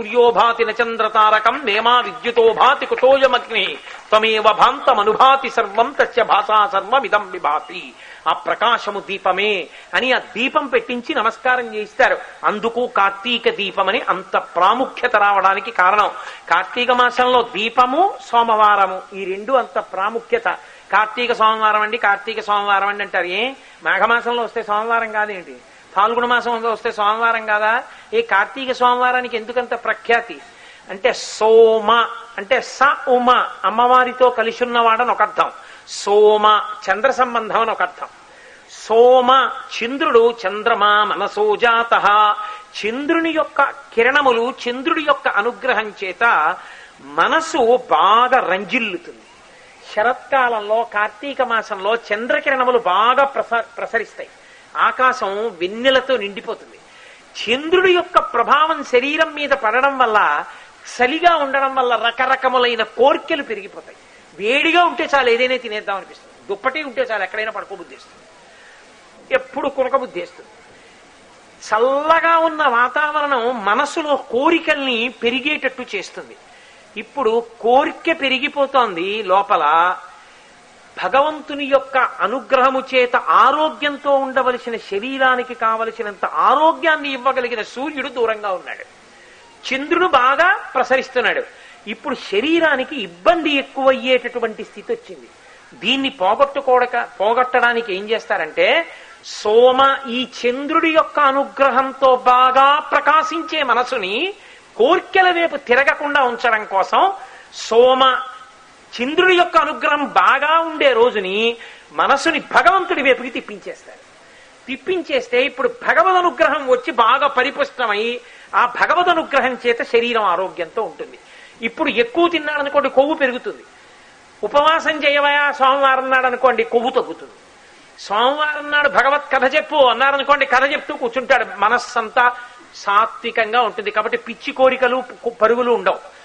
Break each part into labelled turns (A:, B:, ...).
A: సూర్యోభాతి నచంద్రతారకం నేమా విద్యుతో భాతి కుతోయమగ్ని త్వమేవ భాంతమనుభాతి సర్వం తస్య భాషా సర్వమిదం విభాతి. ఆ ప్రకాశము దీపమే అని ఆ దీపం పెట్టించి నమస్కారం చేయిస్తారు. అందుకు కార్తీక దీపమని అంత ప్రాముఖ్యత రావడానికి కారణం. కార్తీక మాసంలో దీపము సోమవారము ఈ రెండు అంత ప్రాముఖ్యత. కార్తీక సోమవారం అండి కార్తీక సోమవారం అండి అంటారు ఏ? మాఘమాసంలో వస్తే సోమవారం కాదేంటి? ఫాల్గుణ మాసం వస్తే సోమవారం కాదా? ఈ కార్తీక సోమవారానికి ఎందుకంత ప్రఖ్యాతి? అంటే సోమ అంటే స ఉమ అమ్మవారితో కలిసి ఉన్నవాడని ఒక అర్థం. సోమ చంద్ర సంబంధం అని ఒక అర్థం. సోమ చంద్రుడు చంద్రమా మనసోజాత చంద్రుని యొక్క కిరణములు చంద్రుడి యొక్క అనుగ్రహం చేత మనసు బాగా రంజిల్లుతుంది. శరత్కాలంలో కార్తీక మాసంలో చంద్రకిరణములు బాగా ప్రస ప్రసరిస్తాయి. ఆకాశం వెన్నెలతో నిండిపోతుంది. చంద్రుడి యొక్క ప్రభావం శరీరం మీద పడడం వల్ల చలిగా ఉండడం వల్ల రకరకములైన కోర్కెలు పెరిగిపోతాయి. వేడిగా ఉంటే చాలు ఏదైనా తినేద్దాం అనిపిస్తుంది. దుప్పటి ఉంటే చాలు ఎక్కడైనా పడుకోబుద్ధిస్తుంది. ఎప్పుడు కునకబుద్ధిస్తుంది. చల్లగా ఉన్న వాతావరణం మనసులో కోరికల్ని పెరిగేటట్టు చేస్తుంది. ఇప్పుడు కోరిక పెరిగిపోతోంది లోపల భగవంతుని యొక్క అనుగ్రహము చేత ఆరోగ్యంతో ఉండవలసిన శరీరానికి కావలసినంత ఆరోగ్యాన్ని ఇవ్వగలిగిన సూర్యుడు దూరంగా ఉన్నాడు. చంద్రుడు బాగా ప్రసరిస్తున్నాడు. ఇప్పుడు శరీరానికి ఇబ్బంది ఎక్కువయ్యేటటువంటి స్థితి వచ్చింది. దీన్ని పోగొట్టుకోడక పోగొట్టడానికి ఏం చేస్తారంటే సోమ ఈ చంద్రుడి యొక్క అనుగ్రహంతో బాగా ప్రకాశించే మనసుని కోర్కెల వైపు తిరగకుండా ఉంచడం కోసం సోమ చంద్రుడి యొక్క అనుగ్రహం బాగా ఉండే రోజుని మనసుని భగవంతుడి వైపుకి తిప్పించేస్తారు. తిప్పించేస్తే ఇప్పుడు భగవద్ అనుగ్రహం వచ్చి బాగా పరిపుష్టమై ఆ భగవద్ అనుగ్రహం చేత శరీరం ఆరోగ్యంతో ఉంటుంది. ఇప్పుడు ఎక్కువ తిన్నాడనుకోండి కొవ్వు పెరుగుతుంది. ఉపవాసం చేయవయా? సోమవారం నాడు అనుకోండి కొవ్వు తగ్గుతుంది. సోమవారం నాడు భగవత్ కథ చెప్పు అన్నారనుకోండి కథ చెప్తూ కూర్చుంటాడు. మనస్సంతా సాత్వికంగా ఉంటుంది. కాబట్టి పిచ్చి కోరికలు పరుగులు ఉండవు.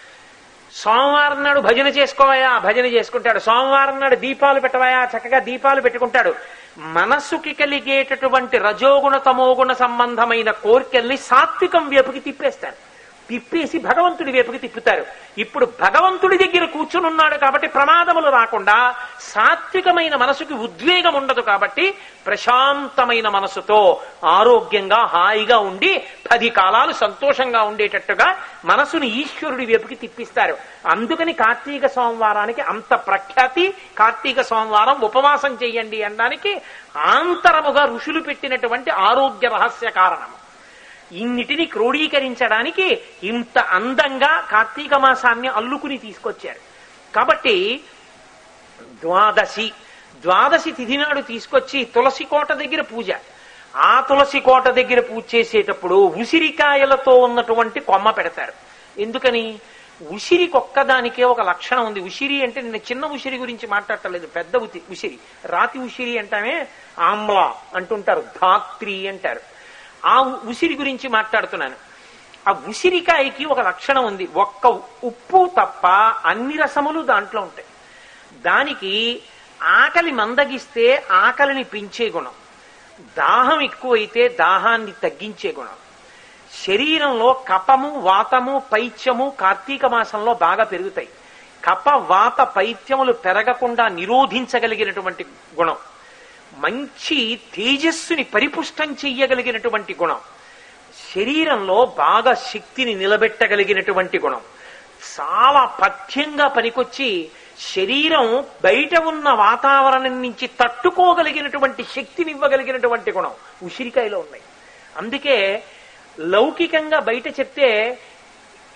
A: సోమవారం నాడు భజన చేసుకోవాయా? భజన చేసుకుంటాడు. సోమవారం నాడు దీపాలు పెట్టవాయా? చక్కగా దీపాలు పెట్టుకుంటాడు. మనస్సుకి కలిగేటటువంటి రజోగుణ తమోగుణ సంబంధమైన కోరికల్ని సాత్వికం వేపుకి తిప్పేస్తాడు. తిప్పేసి భగవంతుడి వైపుకి తిప్పుతారు. ఇప్పుడు భగవంతుడి దగ్గర కూర్చుని ఉన్నాడు కాబట్టి ప్రమాదములు రాకుండా సాత్వికమైన మనసుకి ఉద్వేగం ఉండదు కాబట్టి ప్రశాంతమైన మనసుతో ఆరోగ్యంగా హాయిగా ఉండి పది కాలాలు సంతోషంగా ఉండేటట్టుగా మనసుని ఈశ్వరుడి వైపుకి తిప్పిస్తారు. అందుకని కార్తీక సోమవారానికి అంత ప్రఖ్యాతి కార్తీక సోమవారం ఉపవాసం చేయండి అనడానికి ఆంతరముగా ఋషులు పెట్టినటువంటి ఆరోగ్య రహస్య కారణము ఇన్నిటిని క్రోడీకరించడానికి ఇంత అందంగా కార్తీక మాసాన్ని అల్లుకుని తీసుకొచ్చారు. కాబట్టి ద్వాదశి ద్వాదశి తిథి నాడు తీసుకొచ్చి తులసి కోట దగ్గర పూజ. ఆ తులసి కోట దగ్గర పూజ చేసేటప్పుడు ఉసిరికాయలతో ఉన్నటువంటి కొమ్మ పెడతారు. ఎందుకని? ఉసిరికి ఒక్కదానికే ఒక లక్షణం ఉంది. ఉసిరి అంటే నేను చిన్న ఉసిరి గురించి మాట్లాడటలేదు. పెద్ద ఉతి ఉసిరి. రాతి ఉసిరి అంటామే ఆమ్లా అంటుంటారు. ధాత్రి అంటారు. ఆ ఉసిరి గురించి మాట్లాడుతున్నాను. ఆ ఉసిరికాయకి ఒక లక్షణం ఉంది. ఒక్క ఉప్పు తప్ప అన్ని రసములు దాంట్లో ఉంటాయి. దానికి ఆకలి మందగిస్తే ఆకలిని పెంచే గుణం. దాహం ఎక్కువైతే దాహాన్ని తగ్గించే గుణం. శరీరంలో కపము వాతము పైత్యము కార్తీక మాసంలో బాగా పెరుగుతాయి. కప వాత పైత్యములు పెరగకుండా నిరోధించగలిగినటువంటి గుణం. మంచి తేజస్సుని పరిపుష్టం చెయ్యగలిగినటువంటి గుణం. శరీరంలో బాగా శక్తిని నిలబెట్టగలిగినటువంటి గుణం. చాలా పథ్యంగా పనికొచ్చి శరీరం బయట ఉన్న వాతావరణం నుంచి తట్టుకోగలిగినటువంటి శక్తిని ఇవ్వగలిగినటువంటి గుణం ఉసిరికాయలో ఉన్నాయి. అందుకే లౌకికంగా బయట చెప్తే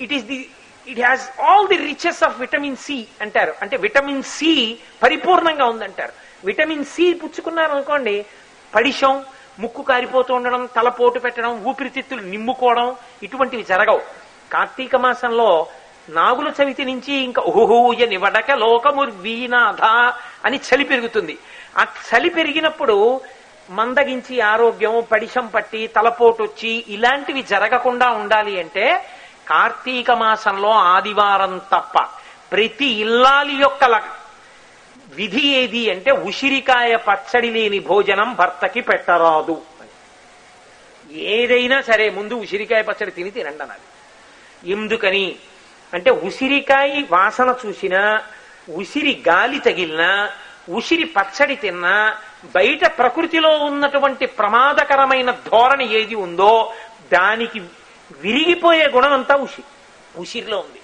A: it is the it has all the riches of vitamin C అంటారు. అంటే విటమిన్ సి పరిపూర్ణంగా ఉందంటారు. విటమిన్ సి పుచ్చుకున్నారు అనుకోండి పడిషం ముక్కు కారిపోతూ ఉండడం తలపోటు పెట్టడం ఊపిరితిత్తులు నిమ్ముకోవడం ఇటువంటివి జరగవు. కార్తీక మాసంలో నాగుల చవితి నుంచి ఇంకా ఊహూయ నివడక లోకముర్వీనాథ అని చలి పెరుగుతుంది. ఆ చలి పెరిగినప్పుడు మందగించి ఆరోగ్యం పడిషం పట్టి తలపోటు వచ్చి ఇలాంటివి జరగకుండా ఉండాలి అంటే కార్తీక మాసంలో ఆదివారం తప్ప ప్రతి ఇల్లాలి యొక్క విధి ఏది అంటే ఉసిరికాయ పచ్చడి లేని భోజనం భర్తకి పెట్టరాదు. ఏదైనా సరే ముందు ఉసిరికాయ పచ్చడి తిని తినండి అన్నది ఎందుకని? అంటే ఉసిరికాయ వాసన చూసినా ఉసిరి గాలి తగిలినా ఉసిరి పచ్చడి తిన్నా బయట ప్రకృతిలో ఉన్నటువంటి ప్రమాదకరమైన ధోరణి ఏది ఉందో దానికి విరిగిపోయే గుణం అంతా ఉసిరి. ఉసిరిలో ఉంది.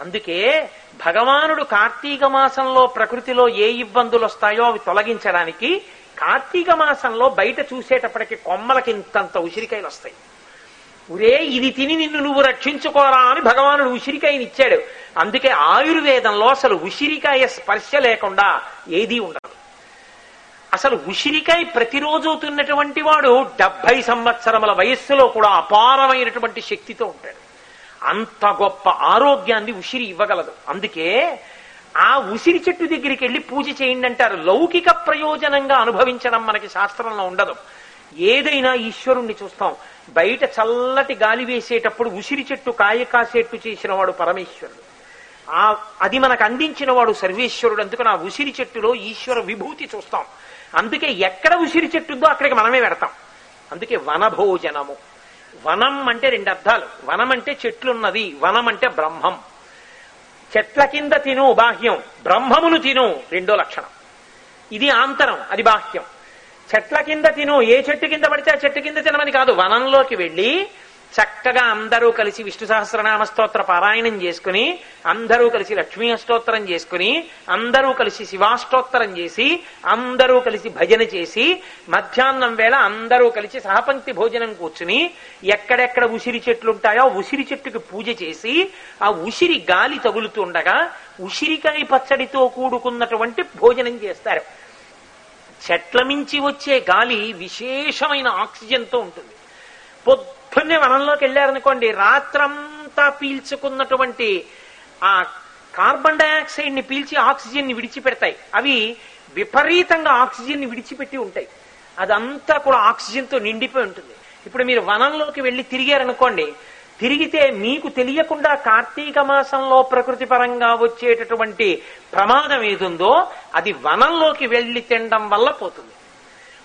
A: అందుకే భగవానుడు కార్తీక మాసంలో ప్రకృతిలో ఏ ఇబ్బందులు వస్తాయో అవి తొలగించడానికి కార్తీక మాసంలో బయట చూసేటప్పటికి కొమ్మలకి ఇంతంత ఉసిరికాయలు వస్తాయి. ఉరే ఇది తిని నిన్ను నువ్వు రక్షించుకోరా అని భగవానుడు ఉసిరికాయని ఇచ్చాడు. అందుకే ఆయుర్వేదంలో అసలు ఉసిరికాయ స్పర్శ లేకుండా ఏదీ ఉండదు. అసలు ఉసిరికాయ ప్రతిరోజు తిన్నటువంటి వాడు డెబ్బై సంవత్సరముల వయస్సులో కూడా అపారమైనటువంటి శక్తితో ఉంటాడు. అంత గొప్ప ఆరోగ్యాన్ని ఉసిరి ఇవ్వగలదు. అందుకే ఆ ఉసిరి చెట్టు దగ్గరికి వెళ్ళి పూజ చేయండి అంటారు లౌకిక ప్రయోజనంగా అనుభవించడం మనకి శాస్త్రంలో ఉండదు. ఏదైనా ఈశ్వరుణ్ణి చూస్తాం. బయట చల్లటి గాలి వేసేటప్పుడు ఉసిరి చెట్టు కాయ కాసేట్టు చేసిన వాడు పరమేశ్వరుడు. ఆ అది మనకు అందించిన వాడు సర్వేశ్వరుడు. అందుకని ఆ ఉసిరి చెట్టులో ఈశ్వర విభూతి చూస్తాం. అందుకే ఎక్కడ ఉసిరి చెట్టు ఉందో అక్కడికి మనమే పెడతాం. అందుకే వనభోజనము. వనం అంటే రెండు అర్థాలు. వనం అంటే చెట్లున్నది వనం అంటే బ్రహ్మం. చెట్ల కింద తిను బాహ్యం బ్రహ్మమును తిను రెండో లక్షణం. ఇది ఆంతరం అది బాహ్యం. చెట్ల కింద తిను ఏ చెట్టు కింద పడితే ఆ చెట్టు కింద తినమని కాదు వనంలోకి వెళ్ళి చక్కగా అందరూ కలిసి విష్ణు సహస్రనామ స్తోత్ర పారాయణం చేసుకుని అందరూ కలిసి లక్ష్మీ అష్టోత్తరం చేసుకుని అందరూ కలిసి శివాష్టోత్తరం చేసి అందరూ కలిసి భజన చేసి మధ్యాహ్నం వేళ అందరూ కలిసి సహపంక్తి భోజనం కూర్చుని ఎక్కడెక్కడ ఉసిరి చెట్లు ఉంటాయో ఆ ఉసిరి చెట్టుకి పూజ చేసి ఆ ఉసిరి గాలి తగులుతుండగా ఉసిరికాయ పచ్చడితో కూడుకున్నటువంటి భోజనం చేస్తారు. చెట్ల మించి వచ్చే గాలి విశేషమైన ఆక్సిజన్తో ఉంటుంది. పొద్దున్నే వనంలోకి వెళ్ళారనుకోండి రాత్రంతా పీల్చుకున్నటువంటి ఆ కార్బన్ డైఆక్సైడ్ని పీల్చి ఆక్సిజన్ని విడిచిపెడతాయి. అవి విపరీతంగా ఆక్సిజన్ని విడిచిపెట్టి ఉంటాయి. అదంతా కూడా ఆక్సిజన్తో నిండిపోయి ఉంటుంది. ఇప్పుడు మీరు వనంలోకి వెళ్ళి తిరిగారనుకోండి తిరిగితే మీకు తెలియకుండా కార్తీక మాసంలో ప్రకృతి పరంగా వచ్చేటటువంటి ప్రమాదం ఏదుందో అది వనంలోకి వెళ్ళి తినడం వల్ల పోతుంది.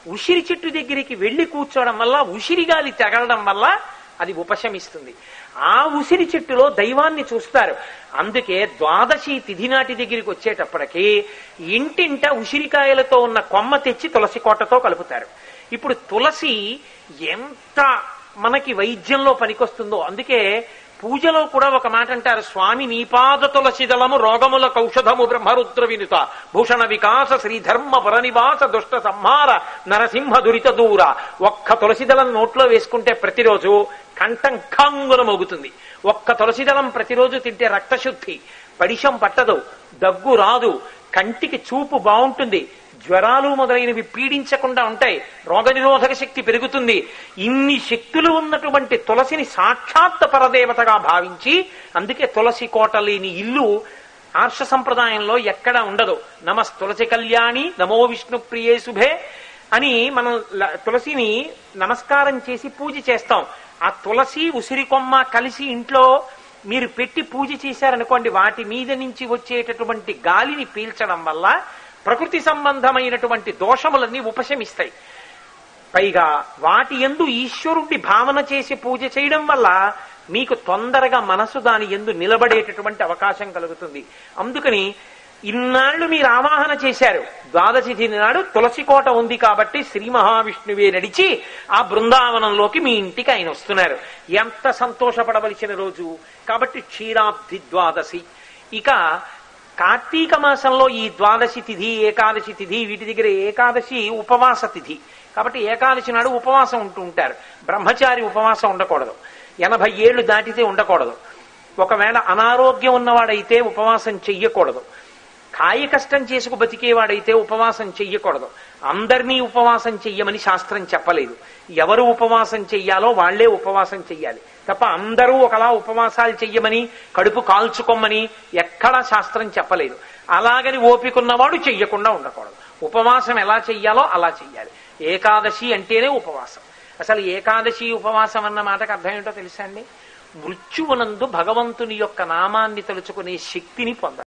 A: ఉసిరి చెట్టు దగ్గరికి వెళ్ళి కూర్చోవడం వల్ల ఉసిరి గాలి తగలడం వల్ల అది ఉపశమిస్తుంది. ఆ ఉసిరి చెట్టులో దైవాన్ని చూస్తారు. అందుకే ద్వాదశి తిథి నాటి దగ్గరికి వచ్చేటప్పటికి ఇంటింట ఉసిరికాయలతో ఉన్న కొమ్మ తెచ్చి తులసి కోటతో కలుపుతారు. ఇప్పుడు తులసి ఎంత మనకి వైద్యంలో పనికొస్తుందో. అందుకే పూజలో కూడా ఒక మాట అంటారు స్వామి నీపాద తులసి దళము రోగముల కౌషధము బ్రహ్మరుద్ర వినుత. భూషణ వికాస శ్రీధర్మ పరనివాస దుష్ట సంహార నరసింహ దురిత దూర. ఒక్క తులసిదళం నోట్లో వేసుకుంటే ప్రతిరోజు కంఠం ఖంగున మోగుతుంది. ఒక్క తులసి దళం ప్రతిరోజు తింటే రక్తశుద్ధి. పడిషం పట్టదు దగ్గు రాదు కంటికి చూపు బాగుంటుంది. జ్వరాలు మొదలైనవి పీడించకుండా ఉంటాయి. రోగనిరోధక శక్తి పెరుగుతుంది. ఇన్ని శక్తులు ఉన్నటువంటి తులసిని సాక్షాత్ పరదేవతగా భావించి అందుకే తులసి కోట లేని ఇల్లు ఆర్ష సంప్రదాయంలో ఎక్కడ ఉండదు. నమస్ తులసి కళ్యాణి నమో విష్ణు ప్రియే శుభే అని మనం తులసిని నమస్కారం చేసి పూజ చేస్తాం. ఆ తులసి ఉసిరి కొమ్మ కలిసి ఇంట్లో మీరు పెట్టి పూజ చేశారనుకోండి వాటి మీద నుంచి వచ్చేటటువంటి గాలిని పీల్చడం వల్ల ప్రకృతి సంబంధమైనటువంటి దోషములన్నీ ఉపశమిస్తాయి. పైగా వాటి ఎందు ఈశ్వరుణ్ణి భావన చేసి పూజ చేయడం వల్ల మీకు తొందరగా మనసు దాని ఎందు నిలబడేటటువంటి అవకాశం కలుగుతుంది. అందుకని ఇన్నాళ్ళు మీరు ఆవాహన చేశారు. ద్వాదశి తిథి నాడు తులసి కోట ఉంది కాబట్టి శ్రీ మహావిష్ణువే నడిచి ఆ బృందావనంలోకి మీ ఇంటికి ఆయన వస్తున్నారు. ఎంత సంతోషపడవలసిన రోజు. కాబట్టి క్షీరాబ్ది ద్వాదశి. ఇక కార్తీక మాసంలో ఈ ద్వాదశి తిథి ఏకాదశి తిథి వీటి దగ్గర ఏకాదశి ఉపవాస తిథి. కాబట్టి ఏకాదశి నాడు ఉపవాసం ఉంటూ ఉంటారు. బ్రహ్మచారి ఉపవాసం ఉండకూడదు. ఎనభై ఏళ్ళు దాటితే ఉండకూడదు. ఒకవేళ అనారోగ్యం ఉన్నవాడైతే ఉపవాసం చెయ్యకూడదు. కాయ కష్టం చేసుకు బతికేవాడైతే ఉపవాసం చెయ్యకూడదు. అందరినీ ఉపవాసం చెయ్యమని శాస్త్రం చెప్పలేదు. ఎవరు ఉపవాసం చెయ్యాలో వాళ్ళే ఉపవాసం చెయ్యాలి. తప్ప అందరూ ఒకలా ఉపవాసాలు చెయ్యమని కడుపు కాల్చుకోమని ఎక్కడా శాస్త్రం చెప్పలేదు. అలాగని ఓపికన్నవాడు చెయ్యకుండా ఉండకూడదు. ఉపవాసం ఎలా చెయ్యాలో అలా చెయ్యాలి. ఏకాదశి అంటేనే ఉపవాసం. అసలు ఏకాదశి ఉపవాసం అన్న మాటకు అర్థం ఏంటో తెలుసా అండి? మృత్యువునందు భగవంతుని యొక్క నామాన్ని తలుచుకునే శక్తిని పొందాలి